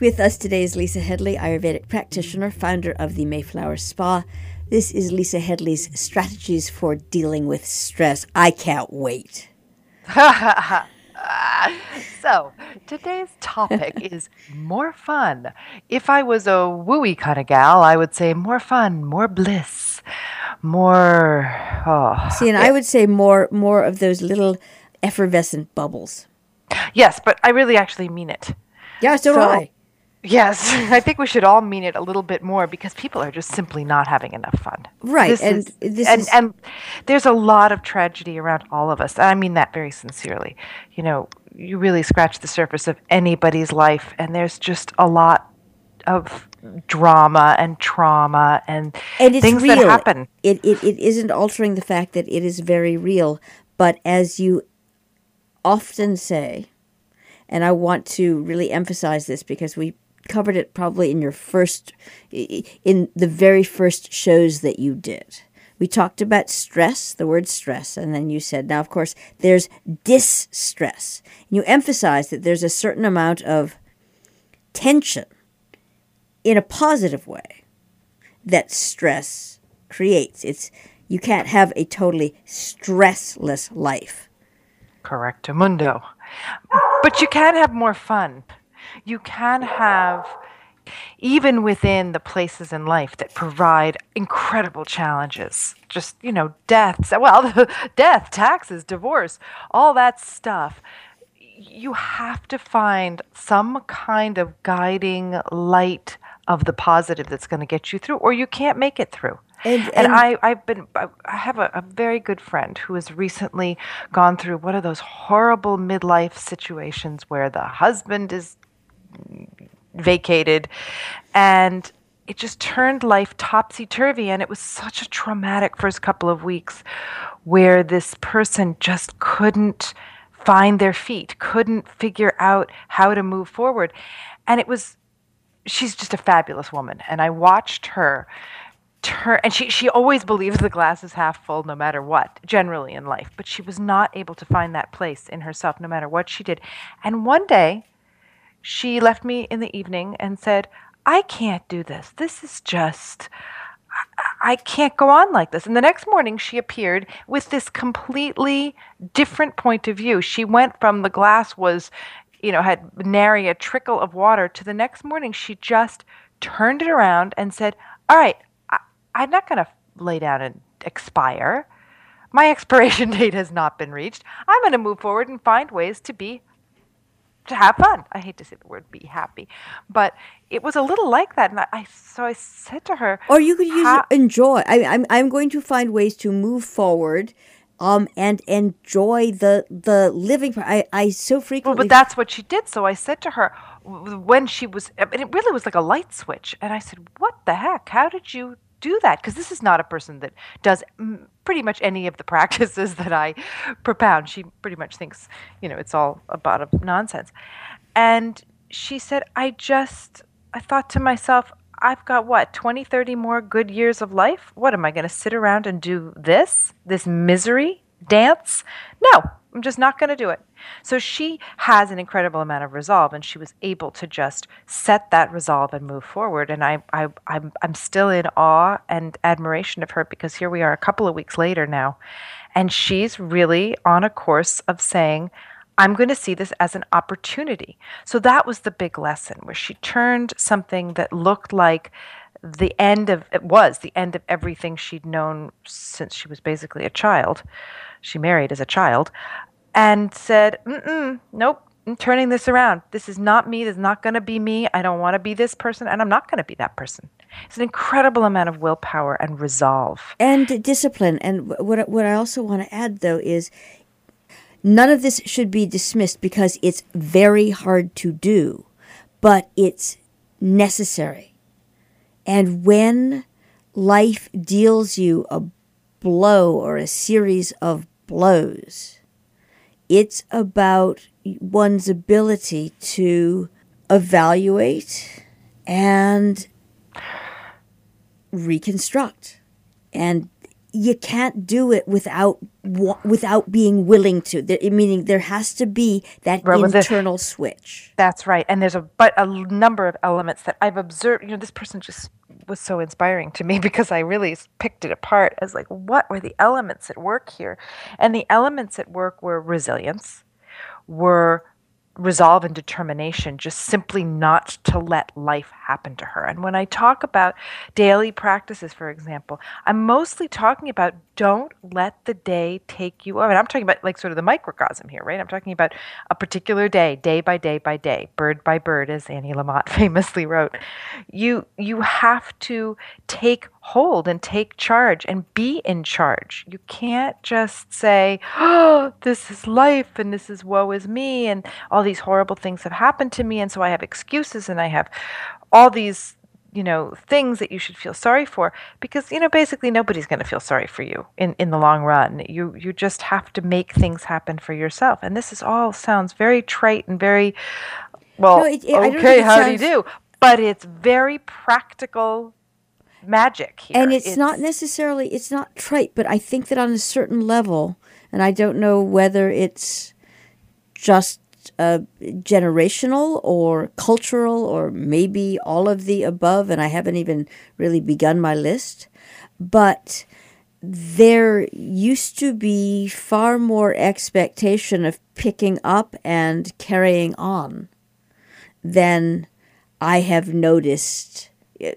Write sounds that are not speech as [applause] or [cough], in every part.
With us today is Lisa Headley, Ayurvedic practitioner, founder of the Mayflower Spa. This is Lisa Headley's strategies for dealing with stress. I can't wait. [laughs] so, today's topic [laughs] is more fun. If I was a wooey kind of gal, I would say more fun, more bliss, more. Oh, See, and I would say more more of those little effervescent bubbles. yes, but I really actually mean it. Yeah, so, do I. Yes, [laughs] I think we should all mean it a little bit more because people are just simply not having enough fun. Right, This and is- this and, is- and there's a lot of tragedy around all of us. I mean that very sincerely. You know, you really scratch the surface of anybody's life, and there's just a lot of drama and trauma and, and it's things real. that happen. It, it it isn't altering the fact that it is very real. But as you often say, and I want to really emphasize this because we covered it probably in your first, in the very first shows that you did. We talked about stress, the word stress, and then you said, now, of course, there's distress. You emphasized that there's a certain amount of tension in a positive way that stress creates. It's you can't have a totally stressless life. Correcto mundo. But you can have more fun. You can have, even within the places in life that provide incredible challenges, just, you know, deaths, [laughs] well, death, taxes, divorce, all that stuff. You have to find some kind of guiding light of the positive that's going to get you through, or you can't make it through. And- And, and- I, I've been, I have a, a very good friend who has recently gone through one of those horrible midlife situations where the husband is vacated and it just turned life topsy turvy. And it was such a traumatic first couple of weeks where this person just couldn't find their feet, couldn't figure out how to move forward. And it was, she's just a fabulous woman. And I watched her turn and she she always believes the glass is half full no matter what generally in life but she was not able to find that place in herself no matter what she did and one day she left me in the evening and said i can't do this this is just I- I can't go on like this. And the next morning, she appeared with this completely different point of view. She went from the glass was, you know, had nary a trickle of water to the next morning, she just turned it around and said, All right, I, I'm not going to lay down and expire. My [laughs] expiration date has not been reached. I'm going to move forward and find ways to be to have fun. I hate to say the word be happy, but it was a little like that. And I, I so I said to her, Or you could use enjoy. I, I'm I'm going to find ways to move forward, um, and enjoy the the living. I I so frequently. Well, but that's what she did. So I said to her when she was, and it really was like a light switch. And I said, "What the heck? How did you do that?" Because this is not a person that does pretty much any of the [laughs] practices that I propound. She pretty much thinks, you know, it's all a lot of nonsense. And she said, "I just, I thought to myself." I've got what, 20, 30 more good years of life? What am I going to sit around and do this? This misery dance? No, I'm just not going to do it. So she has an incredible amount of resolve, and she was able to just set that resolve and move forward. And I, I, I'm, I'm still in awe and admiration of her because here we are a couple of weeks later now, and she's really on a course of saying, I'm going to see this as an opportunity. So that was the big lesson where she turned something that looked like the end of it was the end of everything she'd known since she was basically a child. She married as a child and said, Mm-mm, Nope, I'm turning this around. This is not me. This is not going to be me. I don't want to be this person, and I'm not going to be that person. It's an incredible amount of willpower and resolve. and discipline. And what what I also want to add though is none of this should be dismissed because it's very hard to do, but it's necessary. And when life deals you a blow or a series of blows, it's about one's ability to evaluate and reconstruct. And you can't do it without without being willing to. There, meaning there has to be that right, internal the, switch. That's right. And there's a but a number of elements that I've observed. You know, this person just was so inspiring to me [laughs] because I really picked it apart as like what were the elements at work here, and the elements at work were resilience, were resolve and determination just simply not to let life happen to her. And when I talk about daily practices, for example, I'm mostly talking about don't let the day take you over. And I'm talking about like sort of the microcosm here, right? I'm talking about a particular day, day by day by day, bird by bird, as Annie Lamott [laughs] famously wrote. You you have to take hold and take charge and be in charge. You can't just say, "Oh, this is life and this is woe is me and all these horrible things have happened to me and so I have excuses and I have all these you know things that you should feel sorry for because you know basically nobody's going to feel sorry for you in in the long run. You you just have to make things happen for yourself. And this is all sounds very trite and very well no, it, it, okay how do you do? But it's very practical magic here. and it's, it's not necessarily it's not trite but i think that on a certain level and i don't know whether it's just uh, generational or cultural or maybe all of the above, and I haven't even really begun my list. But there used to be far more expectation of picking up and carrying on than I have noticed. Uh,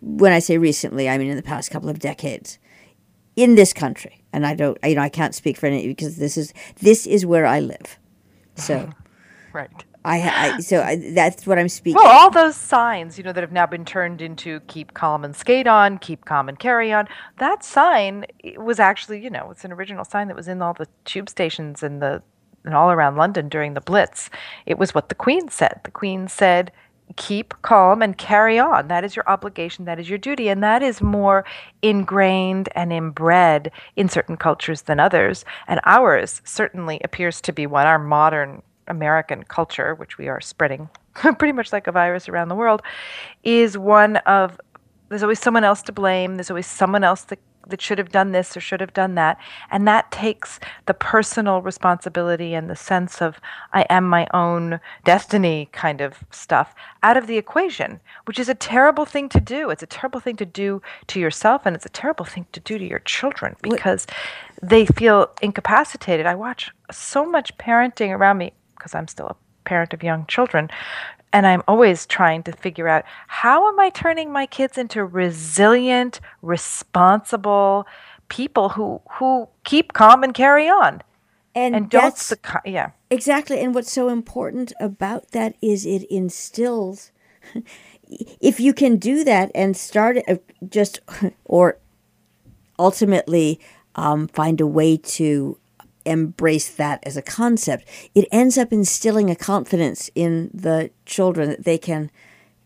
when I say recently, I mean in the past couple of decades in this country. And I don't, you know, I can't speak for any because this is this is where I live. So, [laughs] right. I, I so I, that's what I'm speaking. Well, all those signs, you know, that have now been turned into "keep calm and skate on," "keep calm and carry on." That sign was actually, you know, it's an original sign that was in all the tube stations and the and all around London during the Blitz. It was what the Queen said. The Queen said, keep calm and carry on. That is your obligation, that is your duty. And that is more ingrained and inbred in certain cultures than others. And ours certainly appears to be one, our modern American culture, which we are spreading [laughs] pretty much like a virus around the world, is one of there's always someone else to blame, there's always someone else that that should have done this or should have done that. And that takes the personal responsibility and the sense of I am my own destiny kind of stuff out of the equation, which is a terrible thing to do. It's a terrible thing to do to yourself and it's a terrible thing to do to your children because they feel incapacitated. I watch so much parenting around me because I'm still a parent of young children and I'm always trying to figure out how am I turning my kids into resilient, responsible people who who keep calm and carry on. And, and don't the, yeah. Exactly. And what's so important about that is it instills [laughs] if you can do that and start uh, just [laughs] or ultimately um, find a way to embrace that as a concept, it ends up instilling a confidence in the children that they can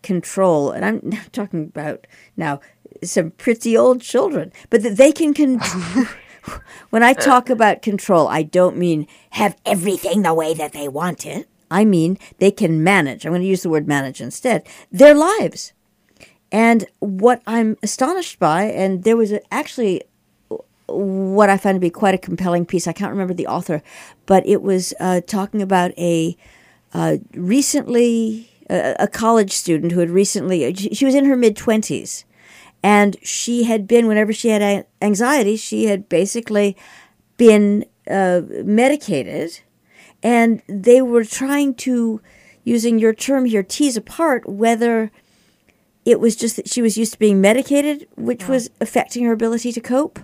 control. And I'm [laughs] talking about now some pretty old children, but that they can control. [laughs] when I talk about control, I don't mean have everything the way that they want it. I mean they can manage. I'm going to use the word manage instead. Their lives. And what I'm astonished by, and there was actually what I found to be quite a compelling piece. I can't remember the author, but it was uh, talking about a uh, recently a, a, college student who had recently she was in her mid twenties, and she had been whenever she had anxiety, she had basically been uh, medicated, and they were trying to, using your term here, tease apart whether. It was just that she was used to being medicated, which was affecting her ability to cope,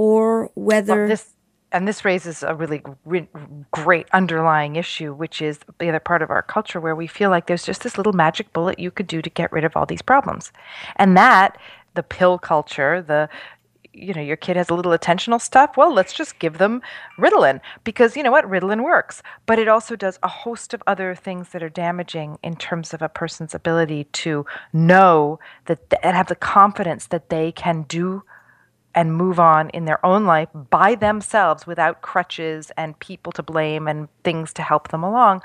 or whether well, this and this raises a really re- great underlying issue, which is the other part of our culture where we feel like there's just this little magic bullet you could do to get rid of all these problems, and that the pill culture, the you know, your kid has a little attentional stuff. Well, let's just give them Ritalin because you know what? Ritalin works. But it also does a host of other things that are damaging in terms of a person's ability to know that and have the confidence that they can do and move on in their own life by themselves without crutches and people to blame and things to help them along.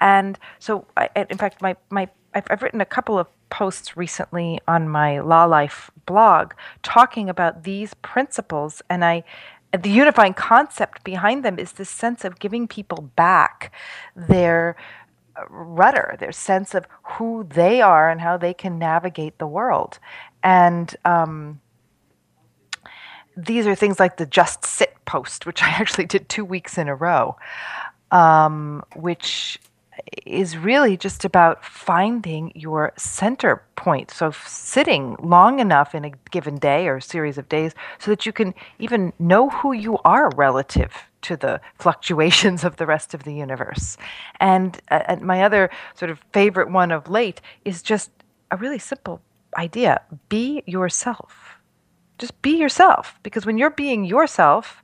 And so, I, in fact, my, my I've, I've written a couple of posts recently on my Law Life blog talking about these principles, and I the unifying concept behind them is this sense of giving people back their uh, rudder, their sense of who they are and how they can navigate the world. And um, these are things like the just sit post, which [laughs] I actually did two weeks in a row, um, which is really just about finding your center point. So, sitting long enough in a given day or series of days so that you can even know who you are relative to the [laughs] fluctuations of the rest of the universe. And, uh, and my other sort of favorite one of late is just a really simple idea be yourself. Just be yourself. Because when you're being yourself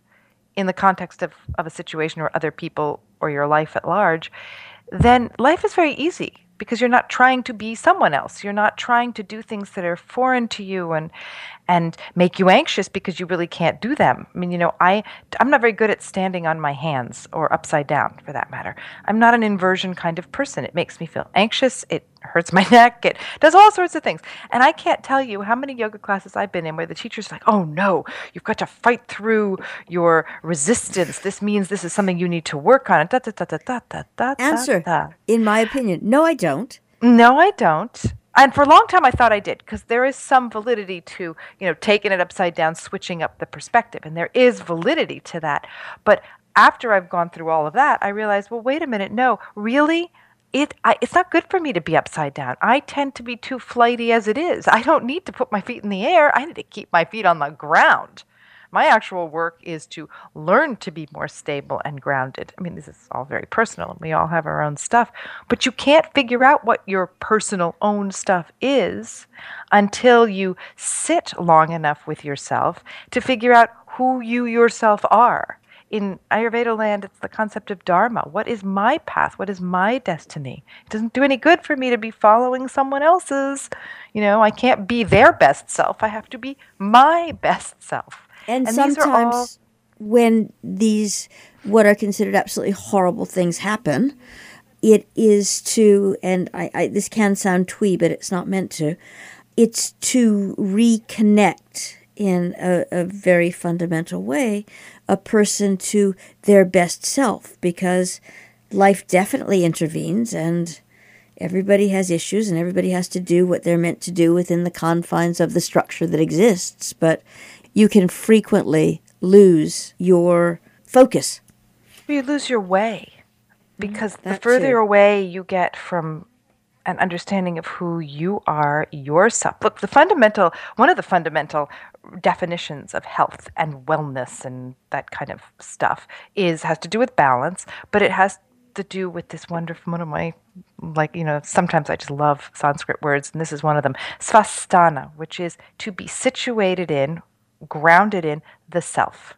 in the context of, of a situation or other people or your life at large, then life is very easy because you're not trying to be someone else. You're not trying to do things that are foreign to you and and make you anxious because you really can't do them. I mean, you know, I I'm not very good at standing on my hands or upside down for that matter. I'm not an inversion kind of person. It makes me feel anxious. It hurts my [laughs] neck. It does all sorts of things. And I can't tell you how many yoga classes I've been in where the teacher's like, "Oh no, you've got to fight through your resistance. This means this is something you need to work on." Da, da, da, da, da, da, da, Answer. Da. In my opinion, no, I don't. No, I don't and for a long time I thought I did because there is some validity to you know taking it upside down, switching up the perspective, and there is validity to that. But after I've gone through all of that, I realized, well, wait a minute, no, really, it I, it's not good for me to be upside down. I tend to be too flighty as it is. I don't need to put my feet in the air. I need to keep my feet on the ground. My actual work is to learn to be more stable and grounded. I mean, this is all very personal, and we all have our own stuff, but you can't figure out what your personal own stuff is until you sit long enough with yourself to figure out who you yourself are in Ayurveda land, it's the concept of dharma. What is my path? What is my destiny? It doesn't do any good for me to be following someone else's. You know, I can't be their best self. I have to be my best self. And, and sometimes all... when these what are considered absolutely horrible things happen, it is to and I, I this can sound twee, but it's not meant to. It's to reconnect in a, a very fundamental way a person to their best self because life definitely intervenes and everybody has issues and everybody has to do what they're meant to do within the confines of the structure that exists. But you can frequently lose your focus. You lose your way mm-hmm. because the further too. away you get from an understanding of who you are yourself. Look, the fundamental, one of the fundamental definitions of health and wellness and that kind of stuff is has to do with balance, but it has to do with this wonderful one of my like you know sometimes i just love sanskrit words and this is one of them svasthana which is to be situated in grounded in the self.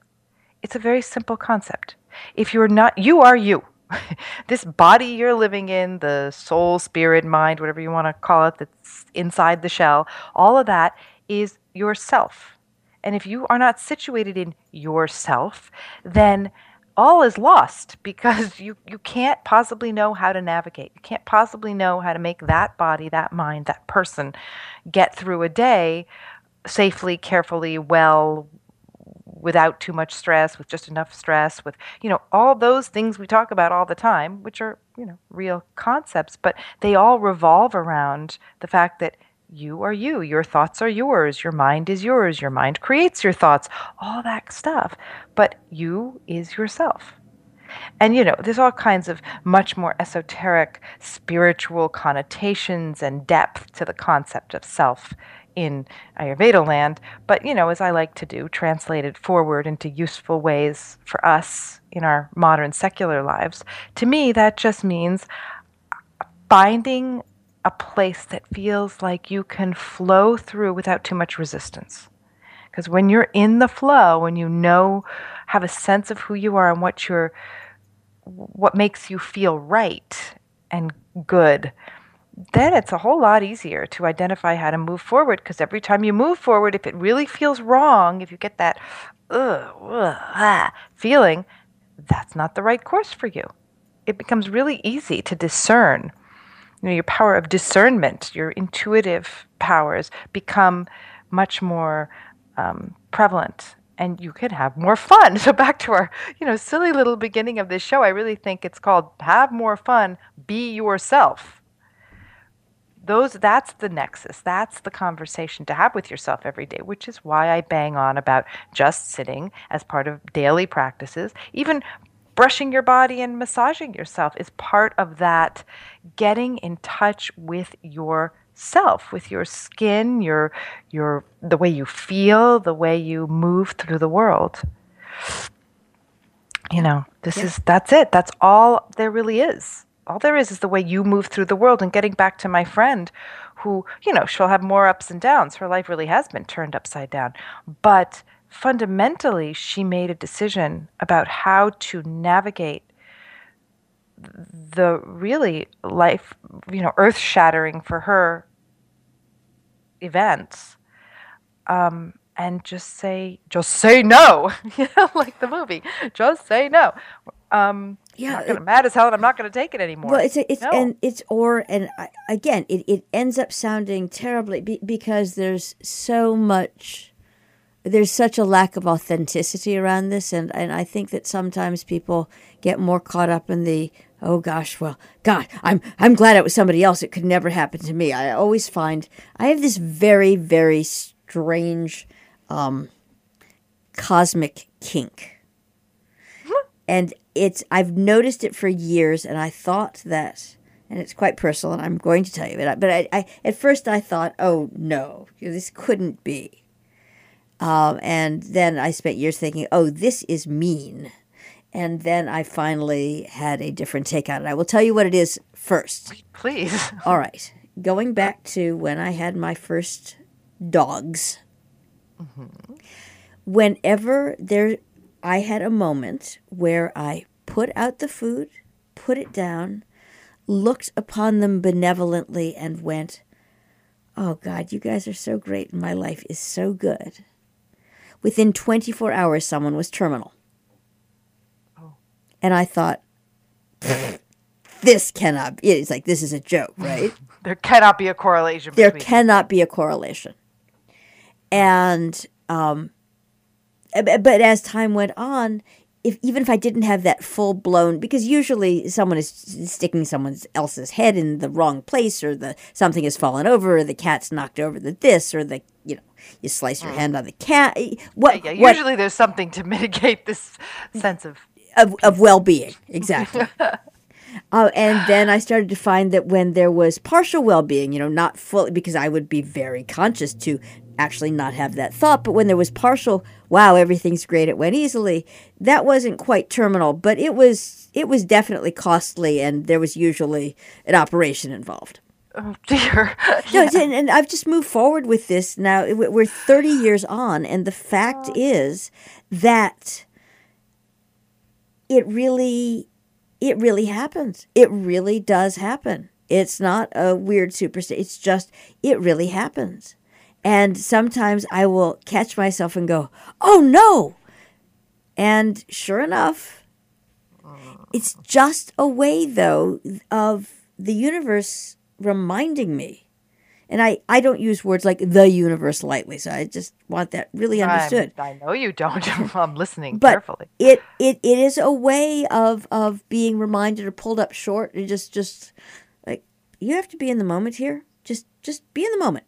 It's a very simple concept. If you're not, you are you. [laughs] this body you're living in, the soul, spirit, mind, whatever you want to call it, that's inside the shell, all of that is yourself. And if you are not situated in yourself, then all is lost [laughs] because you, you can't possibly know how to navigate. You can't possibly know how to make that body, that mind, that person get through a day safely, carefully, well, without too much stress, with just enough stress, with, you know, all those things we talk about all the time, which are, you know, real concepts, but they all revolve around the fact that you are you, your thoughts are yours, your mind is yours, your mind creates your thoughts, all that stuff. But you is yourself. And you know, there's all kinds of much more esoteric spiritual connotations and depth to the concept of self in Ayurveda land, but you know, as I like to do, translate it forward into useful ways for us in our modern secular lives. To me, that just means finding a place that feels like you can flow through without too much resistance. Because when you're in the flow, when you know, have a sense of who you are and what you're, what makes you feel right and good, then it's a whole lot easier to identify how to move forward because every time you move forward, if it really feels wrong, if you get that ugh, ugh, ah, feeling, that's not the right course for you. It becomes really easy to discern, you know, your power of discernment, your intuitive powers become much more um, prevalent and you can have more fun. [laughs] So back to our, you know, silly little beginning of this show, I really think it's called have more fun, be yourself. Those that's the nexus. That's the conversation to have with yourself every day, which is why I bang on about just sitting as part of daily practices. Even brushing your body and massaging yourself is part of that getting in touch with your self with your skin your your the way you feel the way you move through the world you know this yeah. is that's it that's all there really is all there is is the way you move through the world and getting back to my friend who you know she'll have more ups and downs her life really has been turned upside down but fundamentally she made a decision about how to navigate the really life, you know, earth shattering for her events. Um, and just say, just say no, [laughs] you know, like the movie, just say no. Um, yeah, I'm gonna, mad as hell, and I'm not going to take it anymore. Well, it's a, it's no. and it's or and I, again, it, it ends up sounding terribly be, because there's so much there's such a lack of authenticity around this and, and I think that sometimes people get more caught up in the oh gosh well god I'm I'm glad it was somebody else it could never happen to me I always find I have this very very strange um, cosmic kink and it's I've noticed it for years and I thought that and it's quite personal and I'm going to tell you but but I, I at first I thought oh no this couldn't be um, and then I spent years thinking, oh, this is mean. And then I finally had a different take on it. I will tell you what it is first. Please. [laughs] All right. Going back to when I had my first dogs, mm-hmm. whenever there, I had a moment where I put out the food, put it down, looked upon them benevolently, and went, Oh God, you guys are so great, and my life is so good. Within 24 hours, someone was terminal. Oh. And I thought, this cannot be. It's like, this is a joke, right? [laughs] there cannot be a correlation. There cannot be a correlation. And, um, but as time went on, if even if I didn't have that full blown, because usually someone is sticking someone else's head in the wrong place, or the something has fallen over, or the cat's knocked over the this, or the you know you slice your mm. hand on the cat. What, yeah, yeah. Usually what, there's something to [laughs] mitigate this sense of of, of well being. Exactly. [laughs] Uh, and then I started to find that when there was partial well being, you know, not fully, because I would be very conscious to actually not have that thought. But when there was partial, wow, everything's great, it went easily. That wasn't quite terminal, but it was it was definitely costly, and there was usually an operation involved. Oh dear. yeah. [laughs] no, and, and, I've just moved forward with this now. We're 30 years on, and the fact oh. is that it really, it really happens. It really does happen. It's not a weird superstition. It's just, it really happens. And sometimes I will catch myself and go, oh no. And sure enough, it's just a way, though, of the universe reminding me. And I, I don't use words like the universe lightly, so I just want that really understood. I'm, i know you don't. [laughs] I'm listening but carefully. It, it it is a way of of being reminded or pulled up short and just just like you have to be in the moment here. Just just be in the moment.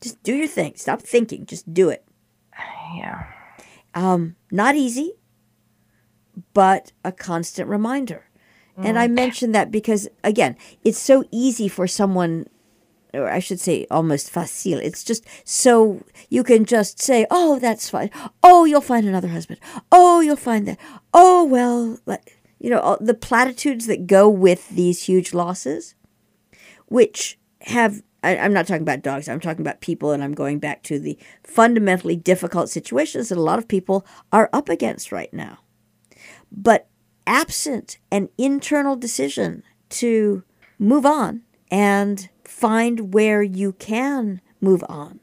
Just do your thing. Stop thinking. Just do it. Yeah. Um, not easy, but a constant reminder. Mm. And I mm. mention that because, again, it's so easy for someone, or I should say almost facile. It's just so you can just say, oh, that's fine. Oh, you'll find another husband. Oh, you'll find that. Oh, well, you know, the platitudes that go with these huge losses, which have I, am not talking about dogs, I'm talking about people, and I'm going back to the fundamentally difficult situations that a lot of people are up against right now. But absent an internal decision to move on and find where you can move on.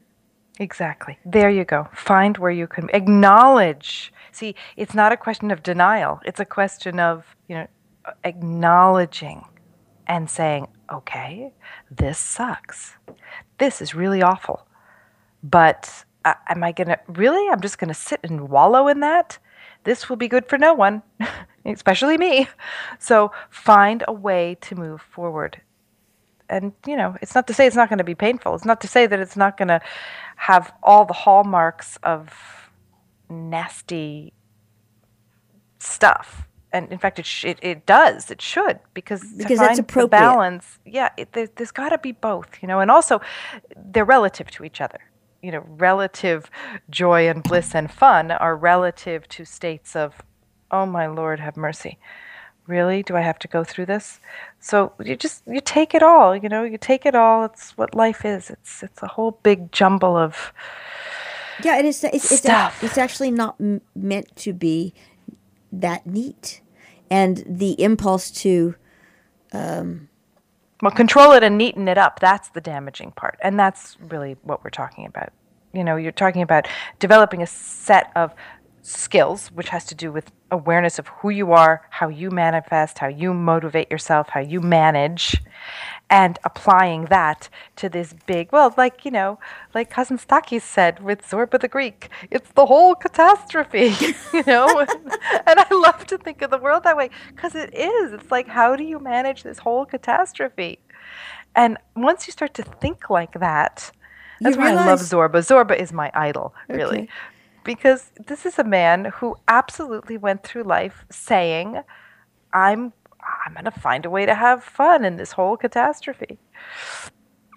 Exactly. There you go. Find where you can acknowledge. See, it's not a question of denial. It's a question of, you know, acknowledging and saying, okay, this sucks. This is really awful. But uh, am I going to really? I'm just going to sit and wallow in that? This will be good for no one, [laughs] especially me. So find a way to move forward. And, you know, it's not to say it's not going to be painful. It's not to say that it's not going to have all the hallmarks of nasty stuff and in fact, it, sh- it, it does. It should because because that's appropriate. balance. Yeah, it, there, there's got to be both, you know, and also they're relative to each other. You know, relative joy and bliss and fun are relative to states of, oh my Lord, have mercy. Really, do I have to go through this? So you just you take it all. You know, you take it all. It's what life is. It's it's a whole big jumble of. Yeah, and it's it's it's, it's actually not m- meant to be that neat. And the impulse to. Um, well, control it and neaten it up, that's the damaging part. And that's really what we're talking about. You know, you're talking about developing a set of skills, which has to do with awareness of who you are, how you manifest, how you motivate yourself, how you manage, and applying that to this big, well, like, you know, like Kazantzakis said with Zorba the Greek, it's the whole catastrophe, [laughs] you know? [laughs] and I love to think of the world that way because it is. It's like, how do you manage this whole catastrophe? And once you start to think like that, that's you why realize... I love Zorba. Zorba is my idol, really. Okay. Because this is a man who absolutely went through life saying, I'm I'm going to find a way to have fun in this whole catastrophe.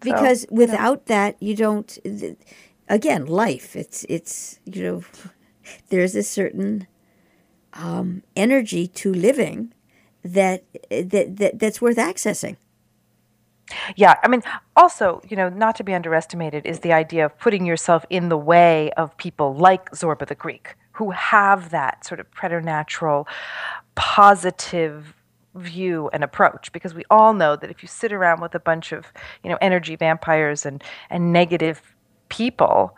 Because so, without that, you don't. Again, life. It's it's you know, there's a certain um, energy to living that that, that that's worth accessing. Yeah, I mean, also, you know, not to be underestimated is the idea of putting yourself in the way of people like Zorba the Greek, who have that sort of preternatural, positive view and approach because we all know that if you sit around with a bunch of you know energy vampires and and negative people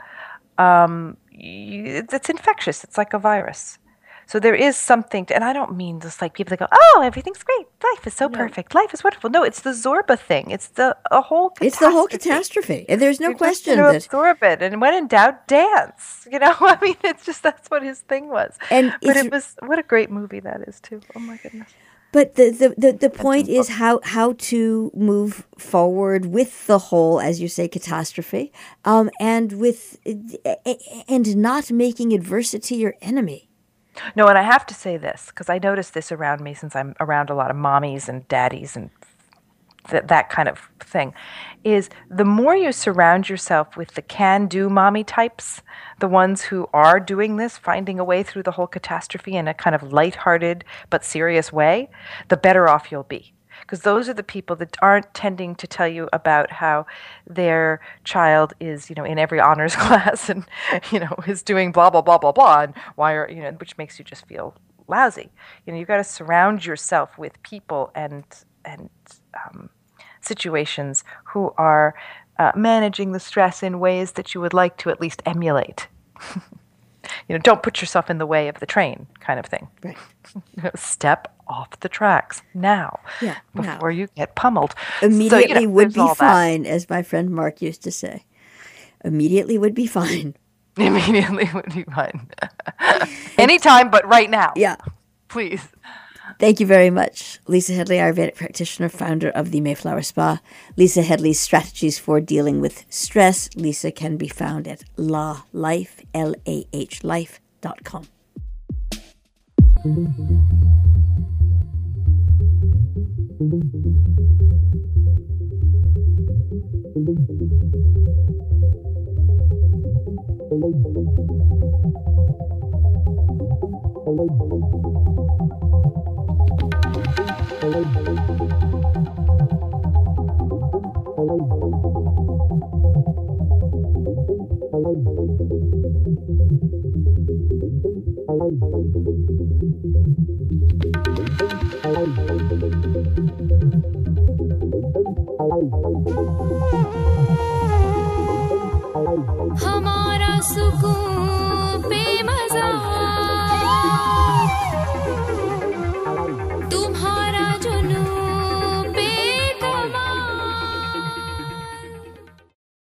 um, you, it's, infectious it's like a virus so there is something to, and I don't mean just like people that go, "Oh, everything's great. Life is so no. perfect. Life is wonderful." No, it's the Zorba thing. It's the a whole. Catastrophe. It's the whole catastrophe, and there's no You're question that absorb it. And when in doubt, dance. You know, [laughs] I mean, it's just that's what his thing was. And but it was what a great movie that is too. Oh my goodness. But the, the, the, the point is how, how to move forward with the whole, as you say, catastrophe, um, and with and not making adversity your enemy. No, and I have to say this because I notice this around me since I'm around a lot of mommies and daddies and that that kind of thing is the more you surround yourself with the can do mommy types, the ones who are doing this, finding a way through the whole catastrophe in a kind of lighthearted but serious way, the better off you'll be. Because those are the people that aren't tending to tell you about how their child is, you know, in every honors [laughs] class and, you know, is doing blah, blah, blah, blah, blah, and why are, you know, which makes you just feel lousy. You know, you've got to surround yourself with people and, and, um, situations who are uh, managing the stress in ways that you would like to at least emulate. [laughs] you know, don't put yourself in the way of the train, kind of thing. Right. [laughs] Step off the tracks now, yeah, before now. you get pummeled. Immediately so, you know, would be fine, as my friend Mark used to say. Immediately would be fine. [laughs] Immediately would be fine. Anytime, but right now. Yeah. Please. Thank you very much, Lisa Headley, Ayurvedic practitioner, founder of the Mayflower Spa. Lisa Headley's strategies for dealing with stress. Lisa can be found at La Life, L A H Life.com. Thank you.